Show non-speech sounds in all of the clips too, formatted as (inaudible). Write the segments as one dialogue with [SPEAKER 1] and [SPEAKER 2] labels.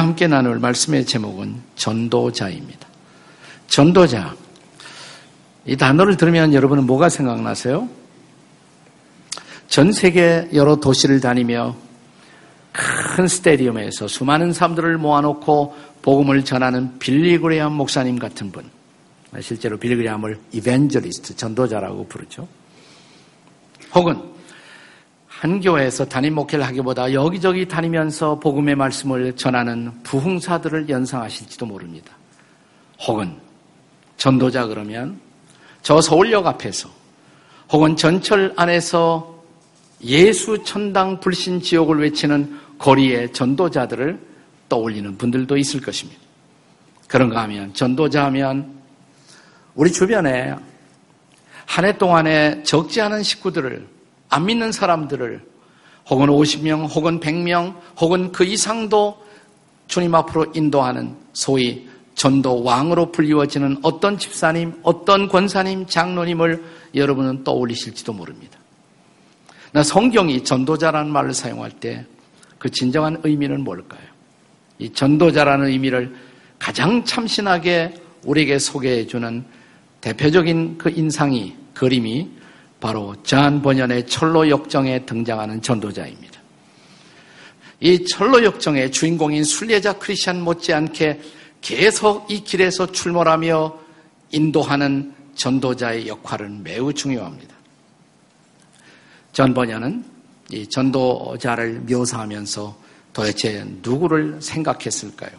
[SPEAKER 1] 함께 나눌 말씀의 제목은 전도자입니다. 전도자. 이 단어를 들으면 여러분은 뭐가 생각나세요? 전 세계 여러 도시를 다니며 큰 스테디움에서 수많은 사람들을 모아놓고 복음을 전하는 빌리그레암 목사님 같은 분. 실제로 빌리그레암을 이벤저리스트, 전도자라고 부르죠. 혹은 한 교회에서 담임 목회를 하기보다 여기저기 다니면서 복음의 말씀을 전하는 부흥사들을 연상하실지도 모릅니다. 혹은 전도자 그러면 저 서울역 앞에서 혹은 전철 안에서 예수 천당 불신 지옥을 외치는 거리의 전도자들을 떠올리는 분들도 있을 것입니다. 그런가 하면 전도자 하면 우리 주변에 한 해 동안에 적지 않은 식구들을 안 믿는 사람들을 혹은 50명 혹은 100명 혹은 그 이상도 주님 앞으로 인도하는 소위 전도 왕으로 불리워지는 어떤 집사님, 어떤 권사님, 장로님을 여러분은 떠올리실지도 모릅니다. 나 성경이 전도자라는 말을 사용할 때 그 진정한 의미는 뭘까요? 이 전도자라는 의미를 가장 참신하게 우리에게 소개해주는 대표적인 그 인상이, 그림이 바로 잔 번연의 철로 역정에 등장하는 전도자입니다. 이 철로 역정의 주인공인 순례자 크리스천 못지않게 계속 이 길에서 출몰하며 인도하는 전도자의 역할은 매우 중요합니다. 전 번연은 이 전도자를 묘사하면서 도대체 누구를 생각했을까요?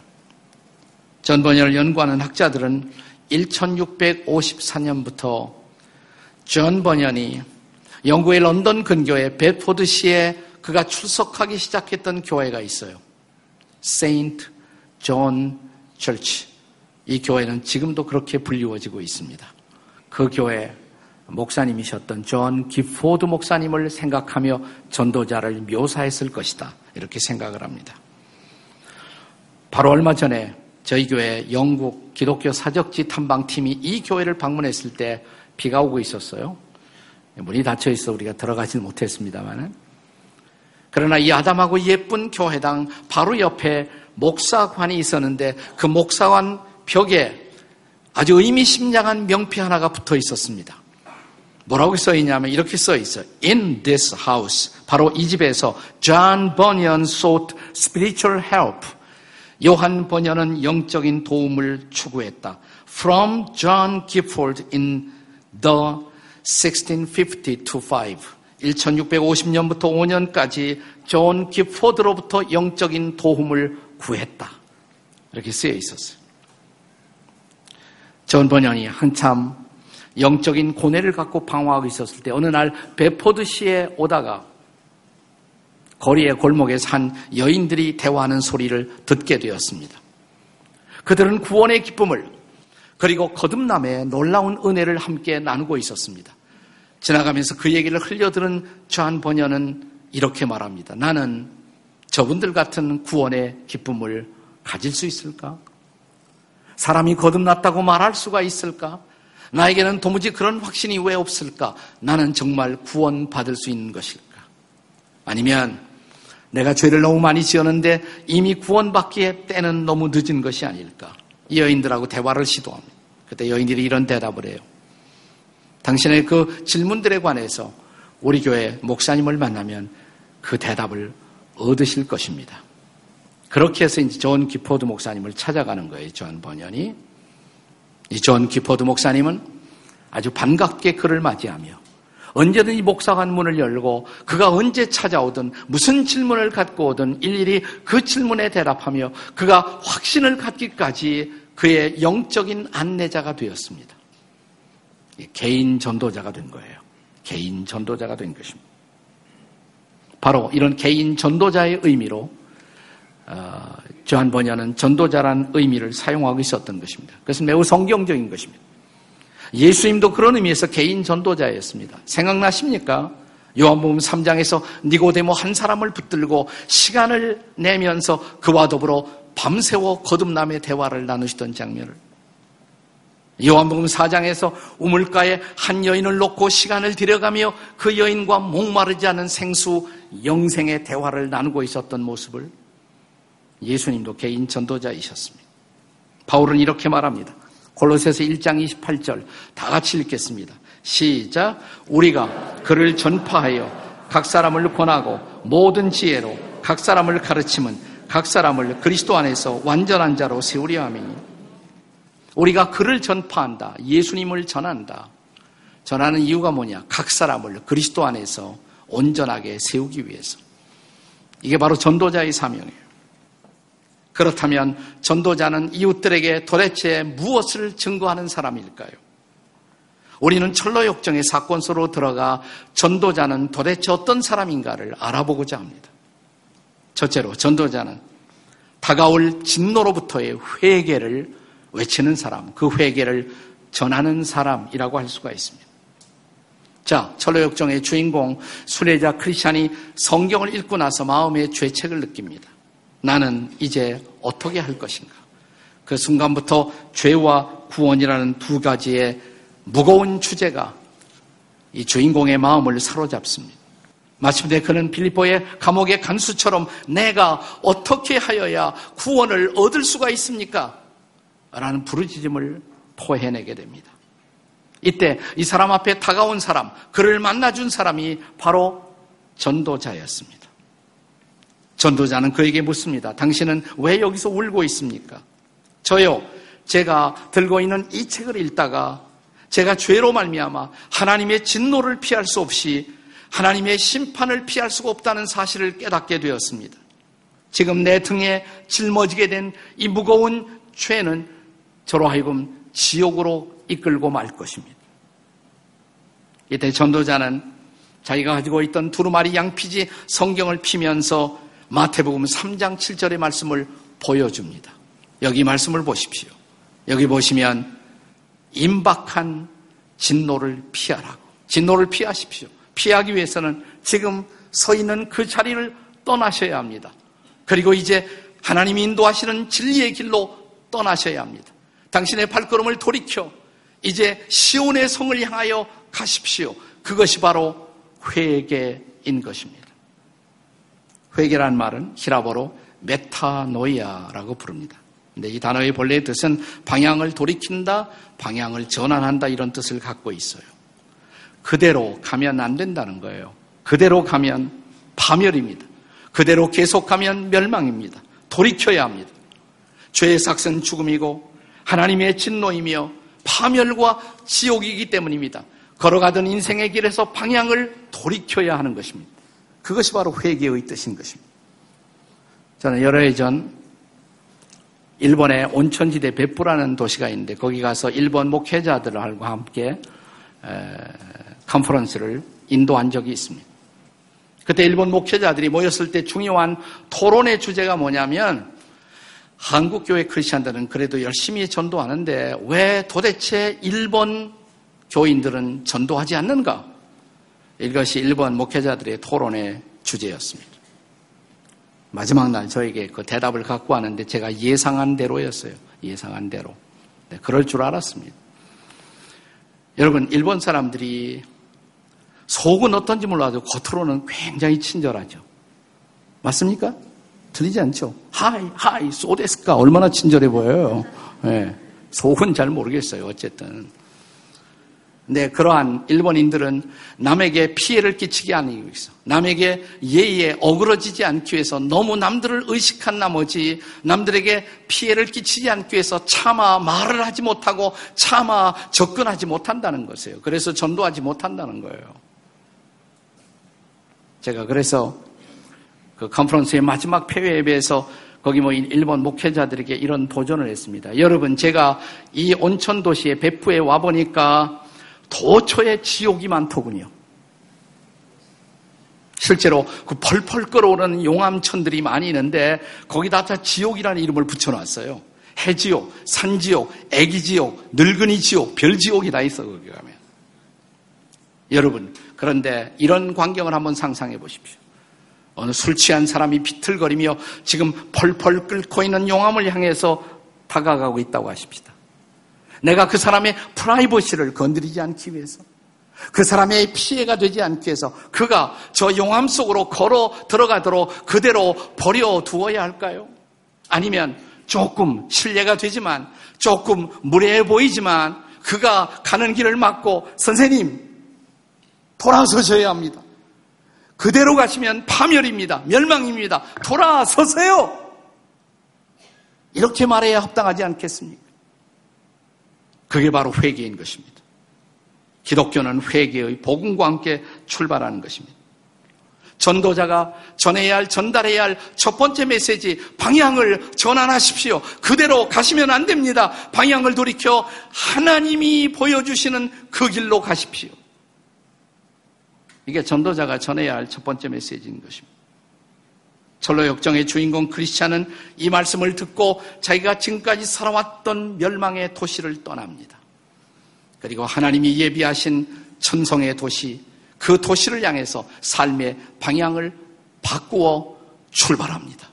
[SPEAKER 1] 전 번연을 연구하는 학자들은 1654년부터 존 번연이 영국의 런던 근교의 베포드시에 그가 출석하기 시작했던 교회가 있어요. Saint John Church. 이 교회는 지금도 그렇게 불리워지고 있습니다. 그 교회 목사님이셨던 존 기포드 목사님을 생각하며 전도자를 묘사했을 것이다. 이렇게 생각을 합니다. 바로 얼마 전에 저희 교회 영국 기독교 사적지 탐방팀이 이 교회를 방문했을 때 비가 오고 있었어요. 문이 닫혀 있어 우리가 들어가지는 못했습니다만은. 그러나 이 아담하고 예쁜 교회당 바로 옆에 목사관이 있었는데 그 목사관 벽에 아주 의미심장한 명피 하나가 붙어 있었습니다. 뭐라고 써 있냐면 이렇게 써 있어요. In this house. 바로 이 집에서 John Bunyan sought spiritual help. 요한 번연은 영적인 도움을 추구했다. From John Gifford in the 1650 to 5. 1650년부터 5년까지 존 기포드로부터 영적인 도움을 구했다. 이렇게 쓰여 있었어요. 존 번연이 한참 영적인 고뇌를 갖고 방황하고 있었을 때 어느 날 베포드시에 오다가 거리의 골목에 산 여인들이 대화하는 소리를 듣게 되었습니다. 그들은 구원의 기쁨을 그리고 거듭남의 놀라운 은혜를 함께 나누고 있었습니다. 지나가면서 그 얘기를 흘려들은 좌한 번연은 이렇게 말합니다. 나는 저분들 같은 구원의 기쁨을 가질 수 있을까? 사람이 거듭났다고 말할 수가 있을까? 나에게는 도무지 그런 확신이 왜 없을까? 나는 정말 구원받을 수 있는 것일까? 아니면 내가 죄를 너무 많이 지었는데 이미 구원받기에 때는 너무 늦은 것이 아닐까? 이 여인들하고 대화를 시도합니다. 그때 여인들이 이런 대답을 해요. 당신의 그 질문들에 관해서 우리 교회 목사님을 만나면 그 대답을 얻으실 것입니다. 그렇게 해서 이제 존 기포드 목사님을 찾아가는 거예요. 존 번연이. 이 존 기포드 목사님은 아주 반갑게 그를 맞이하며 언제든지 목사관 문을 열고 그가 언제 찾아오든 무슨 질문을 갖고 오든 일일이 그 질문에 대답하며 그가 확신을 갖기까지 그의 영적인 안내자가 되었습니다. 개인 전도자가 된 거예요. 개인 전도자가 된 것입니다. 바로 이런 개인 전도자의 의미로 어, 조한 번야는 전도자란 의미를 사용하고 있었던 것입니다. 그것은 매우 성경적인 것입니다. 예수님도 그런 의미에서 개인 전도자였습니다. 생각나십니까? 요한복음 3장에서 니고데모 한 사람을 붙들고 시간을 내면서 그와 더불어 밤새워 거듭남의 대화를 나누시던 장면을 요한복음 4장에서 우물가에 한 여인을 놓고 시간을 들여가며 그 여인과 목마르지 않은 생수 영생의 대화를 나누고 있었던 모습을 예수님도 개인 전도자이셨습니다. 바울은 이렇게 말합니다. 골로새서 1장 28절 다 같이 읽겠습니다. 시작. 우리가 그를 전파하여 각 사람을 권하고 모든 지혜로 각 사람을 가르치면 각 사람을 그리스도 안에서 완전한 자로 세우려 함이니 우리가 그를 전파한다. 예수님을 전한다. 전하는 이유가 뭐냐? 각 사람을 그리스도 안에서 온전하게 세우기 위해서. 이게 바로 전도자의 사명이에요. 그렇다면 전도자는 이웃들에게 도대체 무엇을 증거하는 사람일까요? 우리는 철로역정의 사건 속으로 들어가 전도자는 도대체 어떤 사람인가를 알아보고자 합니다. 첫째로 전도자는 다가올 진노로부터의 회개를 외치는 사람, 그 회개를 전하는 사람이라고 할 수가 있습니다. 자, 철로역정의 주인공 순례자 크리스찬이 성경을 읽고 나서 마음의 죄책을 느낍니다. 나는 이제 어떻게 할 것인가? 그 순간부터 죄와 구원이라는 두 가지의 무거운 주제가 이 주인공의 마음을 사로잡습니다. 마침내 그는 빌리포의 감옥의 간수처럼 내가 어떻게 하여야 구원을 얻을 수가 있습니까? 라는 부르짖음을 토해내게 됩니다. 이때 이 사람 앞에 다가온 사람, 그를 만나준 사람이 바로 전도자였습니다. 전도자는 그에게 묻습니다. 당신은 왜 여기서 울고 있습니까? 저요, 제가 들고 있는 이 책을 읽다가 제가 죄로 말미암아 하나님의 진노를 피할 수 없이 하나님의 심판을 피할 수가 없다는 사실을 깨닫게 되었습니다. 지금 내 등에 짊어지게 된 이 무거운 죄는 저로 하여금 지옥으로 이끌고 말 것입니다. 이때 전도자는 자기가 가지고 있던 두루마리 양피지 성경을 피면서 마태복음 3장 7절의 말씀을 보여줍니다. 여기 말씀을 보십시오. 여기 보시면 임박한 진노를 피하라고. 진노를 피하십시오. 피하기 위해서는 지금 서 있는 그 자리를 떠나셔야 합니다. 그리고 이제 하나님이 인도하시는 진리의 길로 떠나셔야 합니다. 당신의 발걸음을 돌이켜 이제 시온의 성을 향하여 가십시오. 그것이 바로 회개인 것입니다. 회개란 말은 히라보로 메타노이아라고 부릅니다. 근데 이 단어의 본래의 뜻은 방향을 돌이킨다, 방향을 전환한다 이런 뜻을 갖고 있어요. 그대로 가면 안 된다는 거예요. 그대로 가면 파멸입니다. 그대로 계속가면 멸망입니다. 돌이켜야 합니다. 죄의 삭은 죽음이고 하나님의 진노이며 파멸과 지옥이기 때문입니다. 걸어가던 인생의 길에서 방향을 돌이켜야 하는 것입니다. 그것이 바로 회개의 뜻인 것입니다. 저는 여러 해 전 일본의 온천지대 베푸라는 도시가 있는데 거기 가서 일본 목회자들과 함께 컨퍼런스를 인도한 적이 있습니다. 그때 일본 목회자들이 모였을 때 중요한 토론의 주제가 뭐냐면 한국 교회 크리스천들은 그래도 열심히 전도하는데 왜 도대체 일본 교인들은 전도하지 않는가? 이것이 일본 목회자들의 토론의 주제였습니다. 마지막 날 저에게 그 대답을 갖고 왔는데 제가 예상한 대로였어요. 예상한 대로. 네, 그럴 줄 알았습니다. 여러분, 일본 사람들이 속은 어떤지 몰라도 겉으로는 굉장히 친절하죠. 맞습니까? 틀리지 않죠? はい, はい, そうですか 얼마나 친절해 보여요. 네, 속은 잘 모르겠어요. 어쨌든. 네, 그러한 일본인들은 남에게 피해를 끼치게 하기 위해서, 남에게 예의에 어그러지지 않기 위해서 너무 남들을 의식한 나머지 남들에게 피해를 끼치지 않기 위해서 차마 말을 하지 못하고 차마 접근하지 못한다는 것이에요. 그래서 전도하지 못한다는 거예요. 제가 그래서 그 컨퍼런스의 마지막 폐회 예배에서 거기 뭐 일본 목회자들에게 이런 도전을 했습니다. 여러분, 제가 이 온천 도시에 베푸에 와 보니까 도처에 지옥이 많더군요. 실제로 그 펄펄 끓어오르는 용암천들이 많이 있는데 거기다 다 지옥이라는 이름을 붙여놨어요. 해지옥, 산지옥, 애기지옥, 늙은이 지옥, 별지옥이 다 있어 거기 가면. 여러분 그런데 이런 광경을 한번 상상해 보십시오. 어느 술 취한 사람이 비틀거리며 지금 펄펄 끓고 있는 용암을 향해서 다가가고 있다고 하십시다. 내가 그 사람의 프라이버시를 건드리지 않기 위해서 그 사람의 피해가 되지 않기 위해서 그가 저 용암 속으로 걸어 들어가도록 그대로 버려 두어야 할까요? 아니면 조금 신뢰가 되지만 조금 무례해 보이지만 그가 가는 길을 막고 선생님 돌아서셔야 합니다. 그대로 가시면 파멸입니다. 멸망입니다. 돌아서세요. 이렇게 말해야 합당하지 않겠습니까? 그게 바로 회개인 것입니다. 기독교는 회개의 복음과 함께 출발하는 것입니다. 전도자가 전해야 할, 전달해야 할 첫 번째 메시지, 방향을 전환하십시오. 그대로 가시면 안 됩니다. 방향을 돌이켜 하나님이 보여주시는 그 길로 가십시오. 이게 전도자가 전해야 할 첫 번째 메시지인 것입니다. 철로 역정의 주인공 크리스찬은 이 말씀을 듣고 자기가 지금까지 살아왔던 멸망의 도시를 떠납니다. 그리고 하나님이 예비하신 천성의 도시, 그 도시를 향해서 삶의 방향을 바꾸어 출발합니다.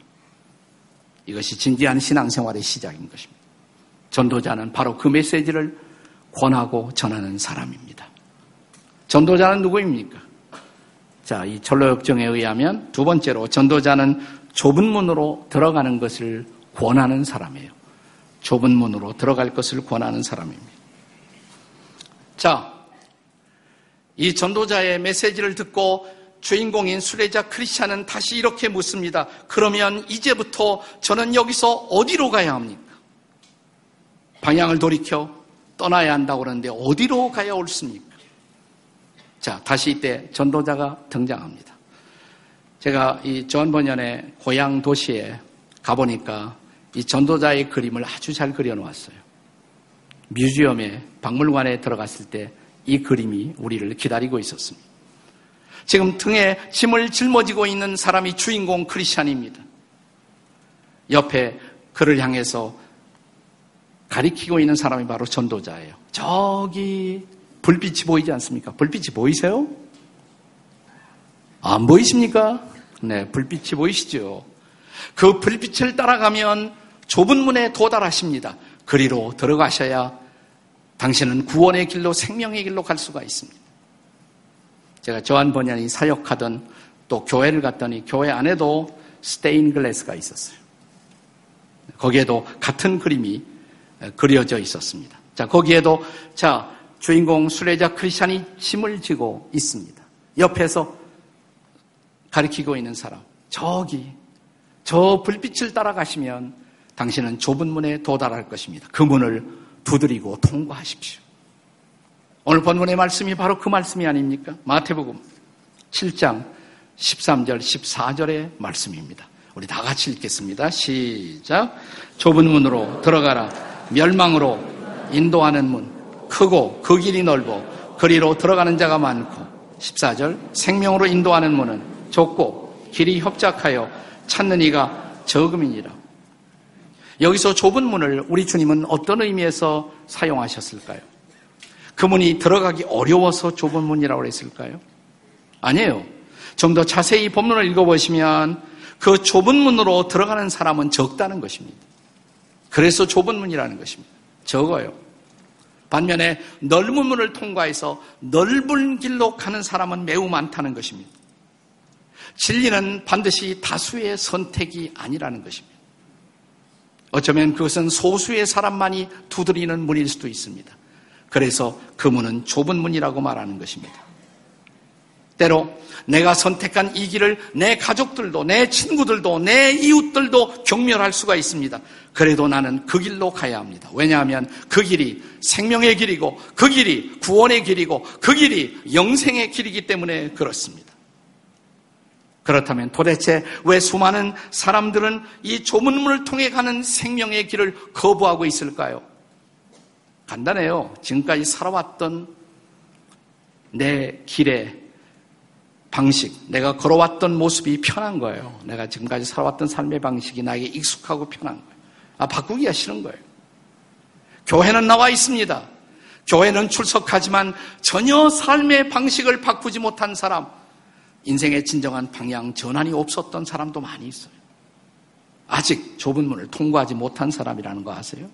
[SPEAKER 1] 이것이 진지한 신앙생활의 시작인 것입니다. 전도자는 바로 그 메시지를 권하고 전하는 사람입니다. 전도자는 누구입니까? 자, 이 전로역정에 의하면 두 번째로 전도자는 좁은 문으로 들어가는 것을 권하는 사람이에요. 좁은 문으로 들어갈 것을 권하는 사람입니다. 자, 이 전도자의 메시지를 듣고 주인공인 수레자 크리스찬은 다시 이렇게 묻습니다. 그러면 이제부터 저는 여기서 어디로 가야 합니까? 방향을 돌이켜 떠나야 한다고 그러는데 어디로 가야 옳습니까? 자, 다시 이때 전도자가 등장합니다. 제가 이 존 번연의 고향 도시에 가보니까 이 전도자의 그림을 아주 잘 그려놓았어요. museum에 박물관에 들어갔을 때 이 그림이 우리를 기다리고 있었습니다. 지금 등에 짐을 짊어지고 있는 사람이 주인공 크리스찬입니다. 옆에 그를 향해서 가리키고 있는 사람이 바로 전도자예요. 저기 불빛이 보이지 않습니까? 불빛이 보이세요? 안 보이십니까? 네, 불빛이 보이시죠? 그 불빛을 따라가면 좁은 문에 도달하십니다. 그리로 들어가셔야 당신은 구원의 길로 생명의 길로 갈 수가 있습니다. 제가 저한 번연이 사역하던 또 교회를 갔더니 교회 안에도 스테인 글래스가 있었어요. 거기에도 같은 그림이 그려져 있었습니다. 자, 거기에도 자, 주인공 수레자 크리스찬이 짐을 지고 있습니다. 옆에서 가리키고 있는 사람. 저기 저 불빛을 따라가시면 당신은 좁은 문에 도달할 것입니다. 그 문을 두드리고 통과하십시오. 오늘 본문의 말씀이 바로 그 말씀이 아닙니까? 마태복음 7장 13절, 14절의 말씀입니다. 우리 다 같이 읽겠습니다. 시작. 좁은 문으로 들어가라. 멸망으로 인도하는 문. 크고 그 길이 넓어 거리로 들어가는 자가 많고 14절 생명으로 인도하는 문은 좁고 길이 협착하여 찾는 이가 적음이니라. 여기서 좁은 문을 우리 주님은 어떤 의미에서 사용하셨을까요? 그 문이 들어가기 어려워서 좁은 문이라고 했을까요? 아니에요. 좀 더 자세히 본문을 읽어보시면 그 좁은 문으로 들어가는 사람은 적다는 것입니다. 그래서 좁은 문이라는 것입니다. 적어요. 반면에 넓은 문을 통과해서 넓은 길로 가는 사람은 매우 많다는 것입니다. 진리는 반드시 다수의 선택이 아니라는 것입니다. 어쩌면 그것은 소수의 사람만이 두드리는 문일 수도 있습니다. 그래서 그 문은 좁은 문이라고 말하는 것입니다. 때로 내가 선택한 이 길을 내 가족들도, 내 친구들도, 내 이웃들도 경멸할 수가 있습니다. 그래도 나는 그 길로 가야 합니다. 왜냐하면 그 길이 생명의 길이고, 그 길이 구원의 길이고, 그 길이 영생의 길이기 때문에 그렇습니다. 그렇다면 도대체 왜 수많은 사람들은 이 좁은 문을 통해 가는 생명의 길을 거부하고 있을까요? 간단해요. 지금까지 살아왔던 내 길의 방식, 내가 걸어왔던 모습이 편한 거예요. 내가 지금까지 살아왔던 삶의 방식이 나에게 익숙하고 편한 거예요. 아, 바꾸기가 싫은 거예요. 교회는 나와 있습니다. 교회는 출석하지만 전혀 삶의 방식을 바꾸지 못한 사람, 인생의 진정한 방향 전환이 없었던 사람도 많이 있어요. 아직 좁은 문을 통과하지 못한 사람이라는 거 아세요?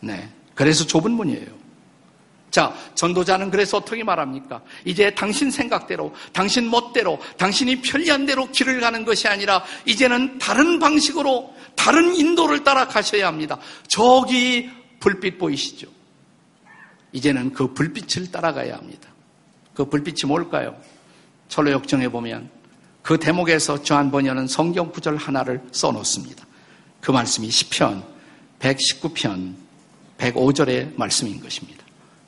[SPEAKER 1] 네. 그래서 좁은 문이에요. 자, 전도자는 그래서 어떻게 말합니까? 이제 당신 생각대로, 당신 멋대로, 당신이 편리한 대로 길을 가는 것이 아니라 이제는 다른 방식으로, 다른 인도를 따라 가셔야 합니다. 저기 불빛 보이시죠? 이제는 그 불빛을 따라가야 합니다. 그 불빛이 뭘까요? 철로 역정에 보면 그 대목에서 저한 번여는 성경 구절 하나를 써 놓습니다. 그 말씀이 10편, 119편, 105절의 말씀인 것입니다.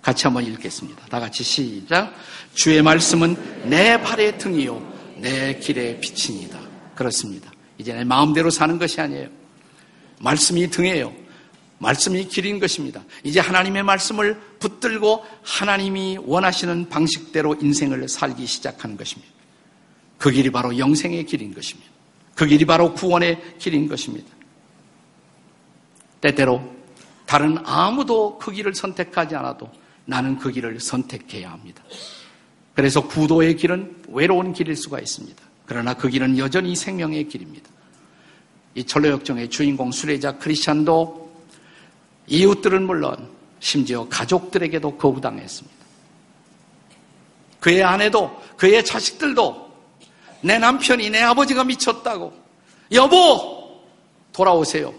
[SPEAKER 1] 같이 한번 읽겠습니다. 다 같이 시작. 주의 말씀은 내 발의 등이요, 내 길의 빛이니다. 그렇습니다. 이제 내 마음대로 사는 것이 아니에요. 말씀이 등이에요. 말씀이 길인 것입니다. 이제 하나님의 말씀을 붙들고 하나님이 원하시는 방식대로 인생을 살기 시작하는 것입니다. 그 길이 바로 영생의 길인 것입니다. 그 길이 바로 구원의 길인 것입니다. 때때로 다른 아무도 그 길을 선택하지 않아도 나는 그 길을 선택해야 합니다. 그래서 구도의 길은 외로운 길일 수가 있습니다. 그러나 그 길은 여전히 생명의 길입니다. 이 철로역정의 주인공 수레자 크리스찬도 이웃들은 물론 심지어 가족들에게도 거부당했습니다. 그의 아내도 그의 자식들도 내 남편이 내 아버지가 미쳤다고 여보 돌아오세요.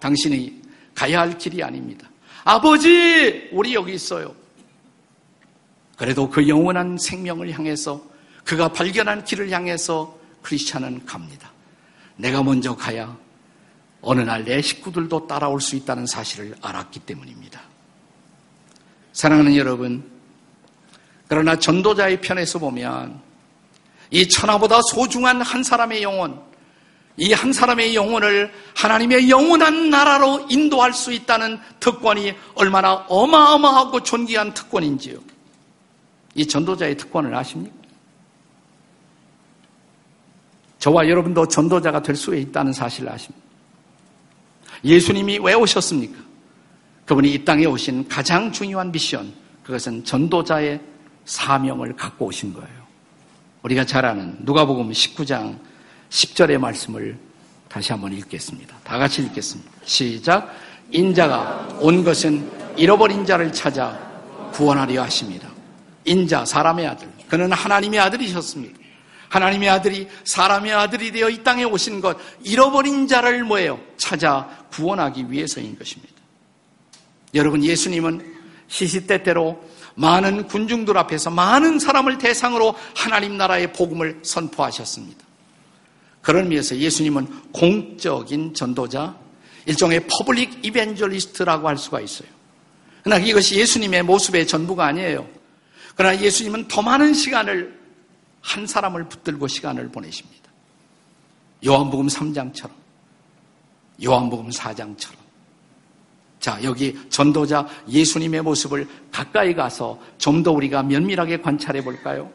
[SPEAKER 1] 당신이 가야 할 길이 아닙니다. 아버지, 우리 여기 있어요. 그래도 그 영원한 생명을 향해서 그가 발견한 길을 향해서 크리스찬은 갑니다. 내가 먼저 가야 어느 날 내 식구들도 따라올 수 있다는 사실을 알았기 때문입니다. 사랑하는 여러분, 그러나 전도자의 편에서 보면 이 천하보다 소중한 한 사람의 영혼, 이 한 사람의 영혼을 하나님의 영원한 나라로 인도할 수 있다는 특권이 얼마나 어마어마하고 존귀한 특권인지요. 이 전도자의 특권을 아십니까? 저와 여러분도 전도자가 될 수 있다는 사실을 아십니까? 예수님이 왜 오셨습니까? 그분이 이 땅에 오신 가장 중요한 미션, 그것은 전도자의 사명을 갖고 오신 거예요. 우리가 잘 아는 누가복음 19장 10절의 말씀을 다시 한번 읽겠습니다. 다 같이 읽겠습니다. 시작. 인자가 온 것은 잃어버린 자를 찾아 구원하려 하십니다. 인자, 사람의 아들. 그는 하나님의 아들이셨습니다. 하나님의 아들이 사람의 아들이 되어 이 땅에 오신 것, 잃어버린 자를 뭐예요? 찾아 구원하기 위해서인 것입니다. 여러분, 예수님은 시시때때로 많은 군중들 앞에서 많은 사람을 대상으로 하나님 나라의 복음을 선포하셨습니다. 그런 의미에서 예수님은 공적인 전도자, 일종의 public evangelist라고 할 수가 있어요. 그러나 이것이 예수님의 모습의 전부가 아니에요. 그러나 예수님은 더 많은 시간을 한 사람을 붙들고 시간을 보내십니다. 요한복음 3장처럼, 요한복음 4장처럼. 자, 여기 전도자 예수님의 모습을 가까이 가서 좀 더 우리가 면밀하게 관찰해 볼까요?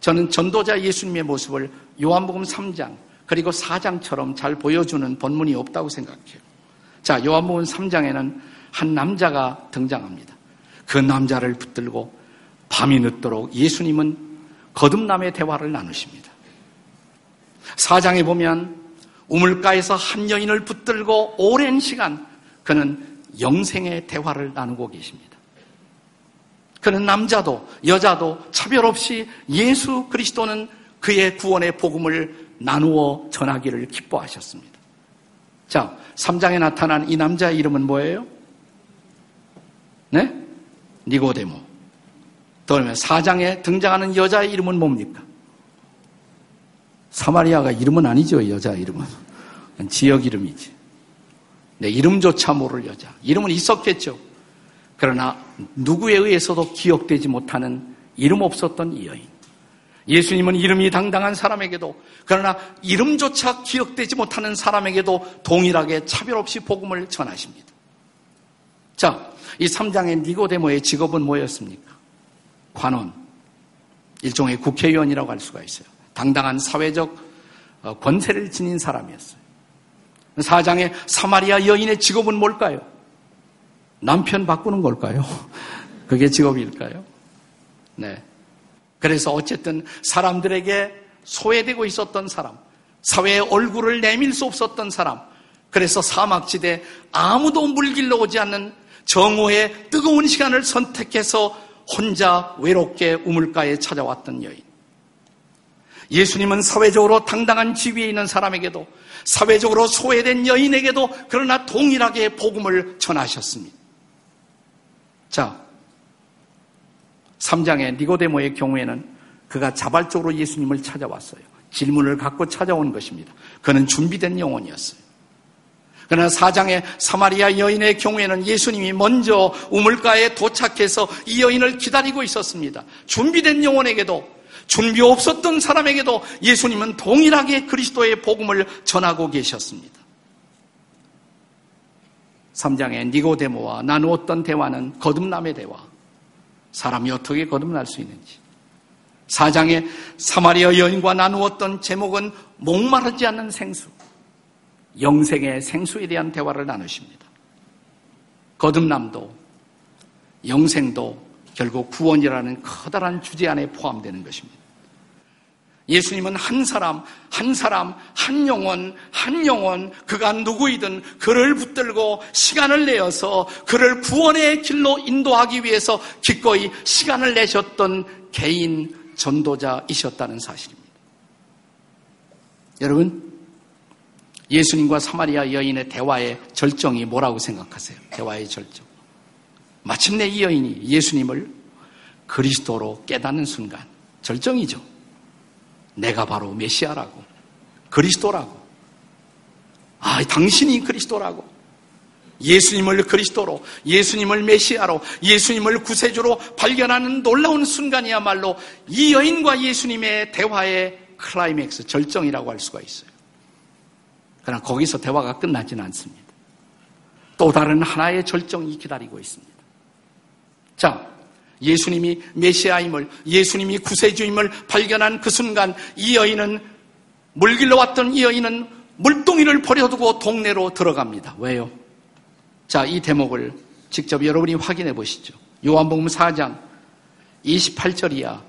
[SPEAKER 1] 저는 전도자 예수님의 모습을 요한복음 3장, 그리고 4장처럼 잘 보여주는 본문이 없다고 생각해요. 자, 요한복음 3장에는 한 남자가 등장합니다. 그 남자를 붙들고 밤이 늦도록 예수님은 거듭남의 대화를 나누십니다. 4장에 보면 우물가에서 한 여인을 붙들고 오랜 시간 그는 영생의 대화를 나누고 계십니다. 그는 남자도 여자도 차별 없이 예수 그리스도는 그의 구원의 복음을 나누어 전하기를 기뻐하셨습니다. 자, 3장에 나타난 이 남자의 이름은 뭐예요? 네? 니고데모. 그러면 4장에 등장하는 여자의 이름은 뭡니까? 사마리아가 이름은 아니죠, 여자 이름은. 지역 이름이지. 네, 이름조차 모를 여자. 이름은 있었겠죠. 그러나 누구에 의해서도 기억되지 못하는 이름 없었던 이 여인. 예수님은 이름이 당당한 사람에게도 그러나 이름조차 기억되지 못하는 사람에게도 동일하게 차별 없이 복음을 전하십니다. 자, 이 3장의 니고데모의 직업은 뭐였습니까? 관원. 일종의 국회의원이라고 할 수가 있어요. 당당한 사회적 어, 권세를 지닌 사람이었어요. 4장의 사마리아 여인의 직업은 뭘까요? 남편 바꾸는 걸까요? (laughs) 그게 직업일까요? 네. 그래서 어쨌든 사람들에게 소외되고 있었던 사람, 사회의 얼굴을 내밀 수 없었던 사람, 그래서 사막지대 아무도 물길로 오지 않는 정오의 뜨거운 시간을 선택해서 혼자 외롭게 우물가에 찾아왔던 여인. 예수님은 사회적으로 당당한 지위에 있는 사람에게도 사회적으로 소외된 여인에게도 그러나 동일하게 복음을 전하셨습니다. 자, 3장의 니고데모의 경우에는 그가 자발적으로 예수님을 찾아왔어요. 질문을 갖고 찾아온 것입니다. 그는 준비된 영혼이었어요. 그러나 사장의 사마리아 여인의 경우에는 예수님이 먼저 우물가에 도착해서 이 여인을 기다리고 있었습니다. 준비된 영혼에게도 준비 없었던 사람에게도 예수님은 동일하게 그리스도의 복음을 전하고 계셨습니다. 3장의 니고데모와 나누었던 대화는 거듭남의 대화. 사람이 어떻게 거듭날 수 있는지. 4장의 사마리아 여인과 나누었던 제목은 목마르지 않는 생수. 영생의 생수에 대한 대화를 나누십니다. 거듭남도 영생도 결국 구원이라는 커다란 주제 안에 포함되는 것입니다. 예수님은 한 사람, 한 사람, 한 영혼, 한 영혼, 그가 누구이든 그를 붙들고 시간을 내어서 그를 구원의 길로 인도하기 위해서 기꺼이 시간을 내셨던 개인 전도자이셨다는 사실입니다. 여러분, 예수님과 사마리아 여인의 대화의 절정이 뭐라고 생각하세요? 대화의 절정. 마침내 이 여인이 예수님을 그리스도로 깨닫는 순간 절정이죠. 내가 바로 메시아라고 그리스도라고 아 당신이 그리스도라고 예수님을 그리스도로 예수님을 메시아로 예수님을 구세주로 발견하는 놀라운 순간이야말로 이 여인과 예수님의 대화의 클라이맥스 절정이라고 할 수가 있어요. 그러나 거기서 대화가 끝나지는 않습니다. 또 다른 하나의 절정이 기다리고 있습니다. 자, 예수님이 메시아임을, 예수님이 구세주임을 발견한 그 순간 이 여인은 물 길러 왔던 이 여인은 물동이를 버려두고 동네로 들어갑니다. 왜요? 자, 이 대목을 직접 여러분이 확인해 보시죠. 요한복음 4장 28절 이야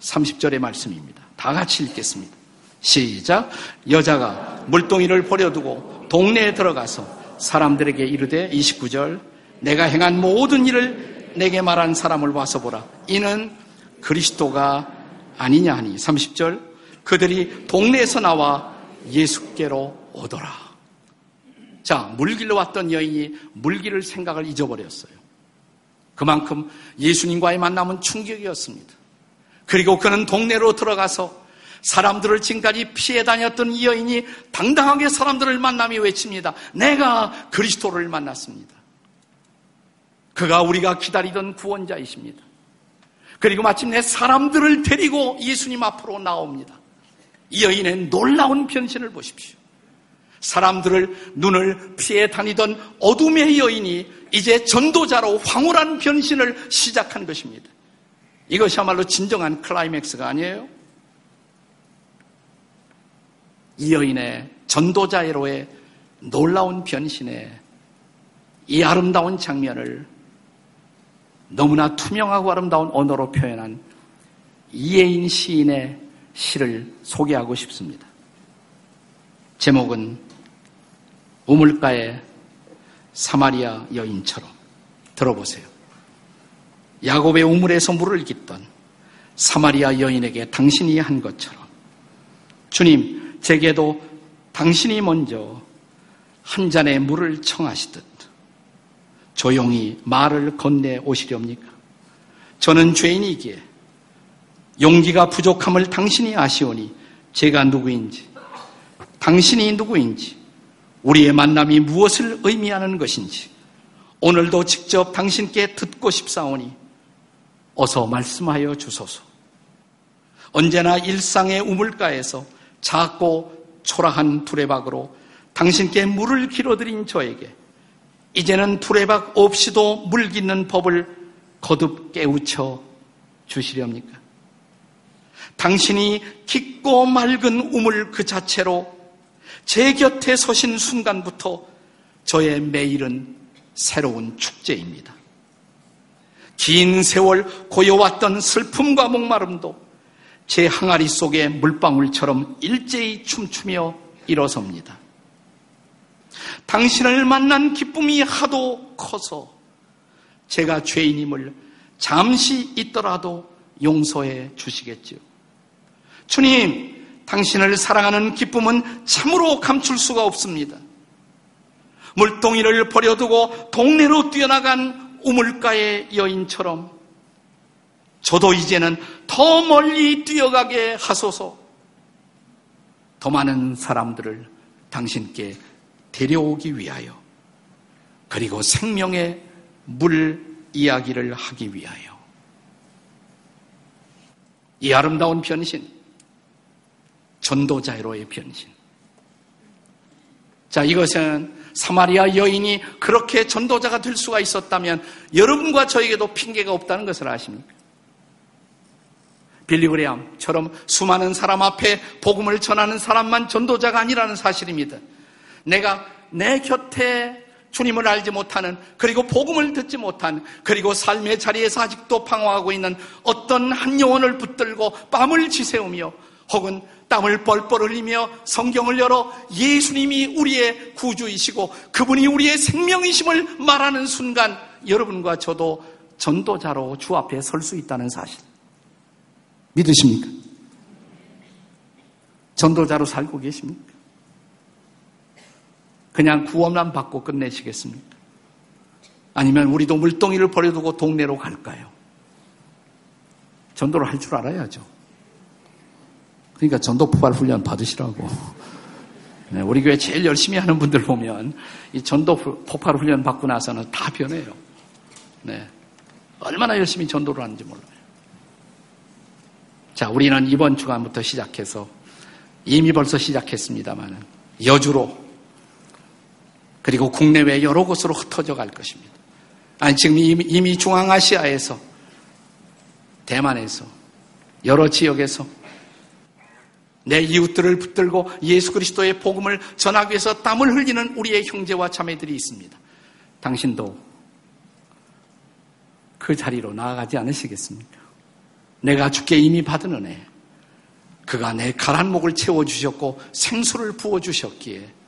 [SPEAKER 1] 30절의 말씀입니다. 다 같이 읽겠습니다. 시작. 여자가 물동이를 버려두고 동네에 들어가서 사람들에게 이르되 29절 내가 행한 모든 일을 내게 말한 사람을 와서 보라. 이는 그리스도가 아니냐 하니 30절 그들이 동네에서 나와 예수께로 오더라. 자, 물길로 왔던 여인이 물길을 생각을 잊어버렸어요. 그만큼 예수님과의 만남은 충격이었습니다. 그리고 그는 동네로 들어가서 사람들을 지금까지 피해 다녔던 이 여인이 당당하게 사람들을 만나며 외칩니다. 내가 그리스도를 만났습니다. 그가 우리가 기다리던 구원자이십니다. 그리고 마침내 사람들을 데리고 예수님 앞으로 나옵니다. 이 여인의 놀라운 변신을 보십시오. 사람들을 눈을 피해 다니던 어둠의 여인이 이제 전도자로 황홀한 변신을 시작한 것입니다. 이것이야말로 진정한 클라이맥스가 아니에요? 이 여인의 전도자로의 놀라운 변신에 이 아름다운 장면을 너무나 투명하고 아름다운 언어로 표현한 이예인 시인의 시를 소개하고 싶습니다. 제목은 우물가의 사마리아 여인처럼 들어보세요. 야곱의 우물에서 물을 깃던 사마리아 여인에게 당신이 한 것처럼 주님 제게도 당신이 먼저 한 잔의 물을 청하시듯 조용히 말을 건네 오시렵니까? 저는 죄인이기에 용기가 부족함을 당신이 아시오니 제가 누구인지, 당신이 누구인지, 우리의 만남이 무엇을 의미하는 것인지, 오늘도 직접 당신께 듣고 싶사오니 어서 말씀하여 주소서. 언제나 일상의 우물가에서 작고 초라한 두레박으로 당신께 물을 길어드린 저에게 이제는 두레박 없이도 물 깃는 법을 거듭 깨우쳐 주시렵니까? 당신이 깊고 맑은 우물 그 자체로 제 곁에 서신 순간부터 저의 매일은 새로운 축제입니다. 긴 세월 고여왔던 슬픔과 목마름도 제 항아리 속에 물방울처럼 일제히 춤추며 일어섭니다. 당신을 만난 기쁨이 하도 커서 제가 죄인임을 잠시 있더라도 용서해 주시겠지요. 주님, 당신을 사랑하는 기쁨은 참으로 감출 수가 없습니다. 물동이를 버려두고 동네로 뛰어나간 우물가의 여인처럼 저도 이제는 더 멀리 뛰어가게 하소서. 더 많은 사람들을 당신께 데려오기 위하여 그리고 생명의 물 이야기를 하기 위하여 이 아름다운 변신 전도자로의 변신 자 이것은 사마리아 여인이 그렇게 전도자가 될 수가 있었다면 여러분과 저에게도 핑계가 없다는 것을 아십니까? 빌리그레암처럼 수많은 사람 앞에 복음을 전하는 사람만 전도자가 아니라는 사실입니다. 내가 내 곁에 주님을 알지 못하는 그리고 복음을 듣지 못한 그리고 삶의 자리에서 아직도 방황하고 있는 어떤 한 영혼을 붙들고 뺨을 지새우며 혹은 땀을 뻘뻘 흘리며 성경을 열어 예수님이 우리의 구주이시고 그분이 우리의 생명이심을 말하는 순간 여러분과 저도 전도자로 주 앞에 설 수 있다는 사실. 믿으십니까? 전도자로 살고 계십니까? 그냥 구원만 받고 끝내시겠습니까? 아니면 우리도 물동이를 버려두고 동네로 갈까요? 전도를 할 줄 알아야죠. 그러니까 전도 포괄 훈련 받으시라고. 네, 우리 교회 제일 열심히 하는 분들 보면 이 전도 폭발 훈련 받고 나서는 다 변해요. 네. 얼마나 열심히 전도를 하는지 몰라요. 자, 우리는 이번 주간부터 시작해서 이미 벌써 시작했습니다만 여주로 그리고 국내외 여러 곳으로 흩어져 갈 것입니다. 아니, 지금 이미, 이미 중앙아시아에서 대만에서 여러 지역에서 내 이웃들을 붙들고 예수 그리스도의 복음을 전하기 위해서 땀을 흘리는 우리의 형제와 자매들이 있습니다. 당신도 그 자리로 나아가지 않으시겠습니까? 내가 주께 이미 받은 은혜. 그가 내 가란 목을 채워주셨고 생수를 부어주셨기에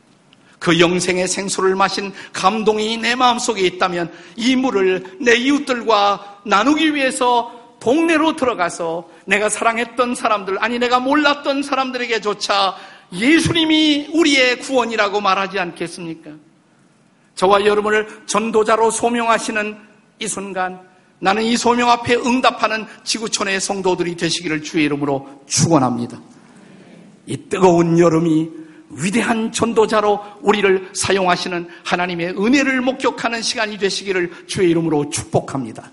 [SPEAKER 1] 그 영생의 생수를 마신 감동이 내 마음속에 있다면 이 물을 내 이웃들과 나누기 위해서 동네로 들어가서 내가 사랑했던 사람들, 아니 내가 몰랐던 사람들에게조차 예수님이 우리의 구원이라고 말하지 않겠습니까? 저와 여러분을 전도자로 소명하시는 이 순간 나는 이 소명 앞에 응답하는 지구촌의 성도들이 되시기를 주의 이름으로 축원합니다. 이 뜨거운 여름이 위대한 전도자로 우리를 사용하시는 하나님의 은혜를 목격하는 시간이 되시기를 주의 이름으로 축복합니다.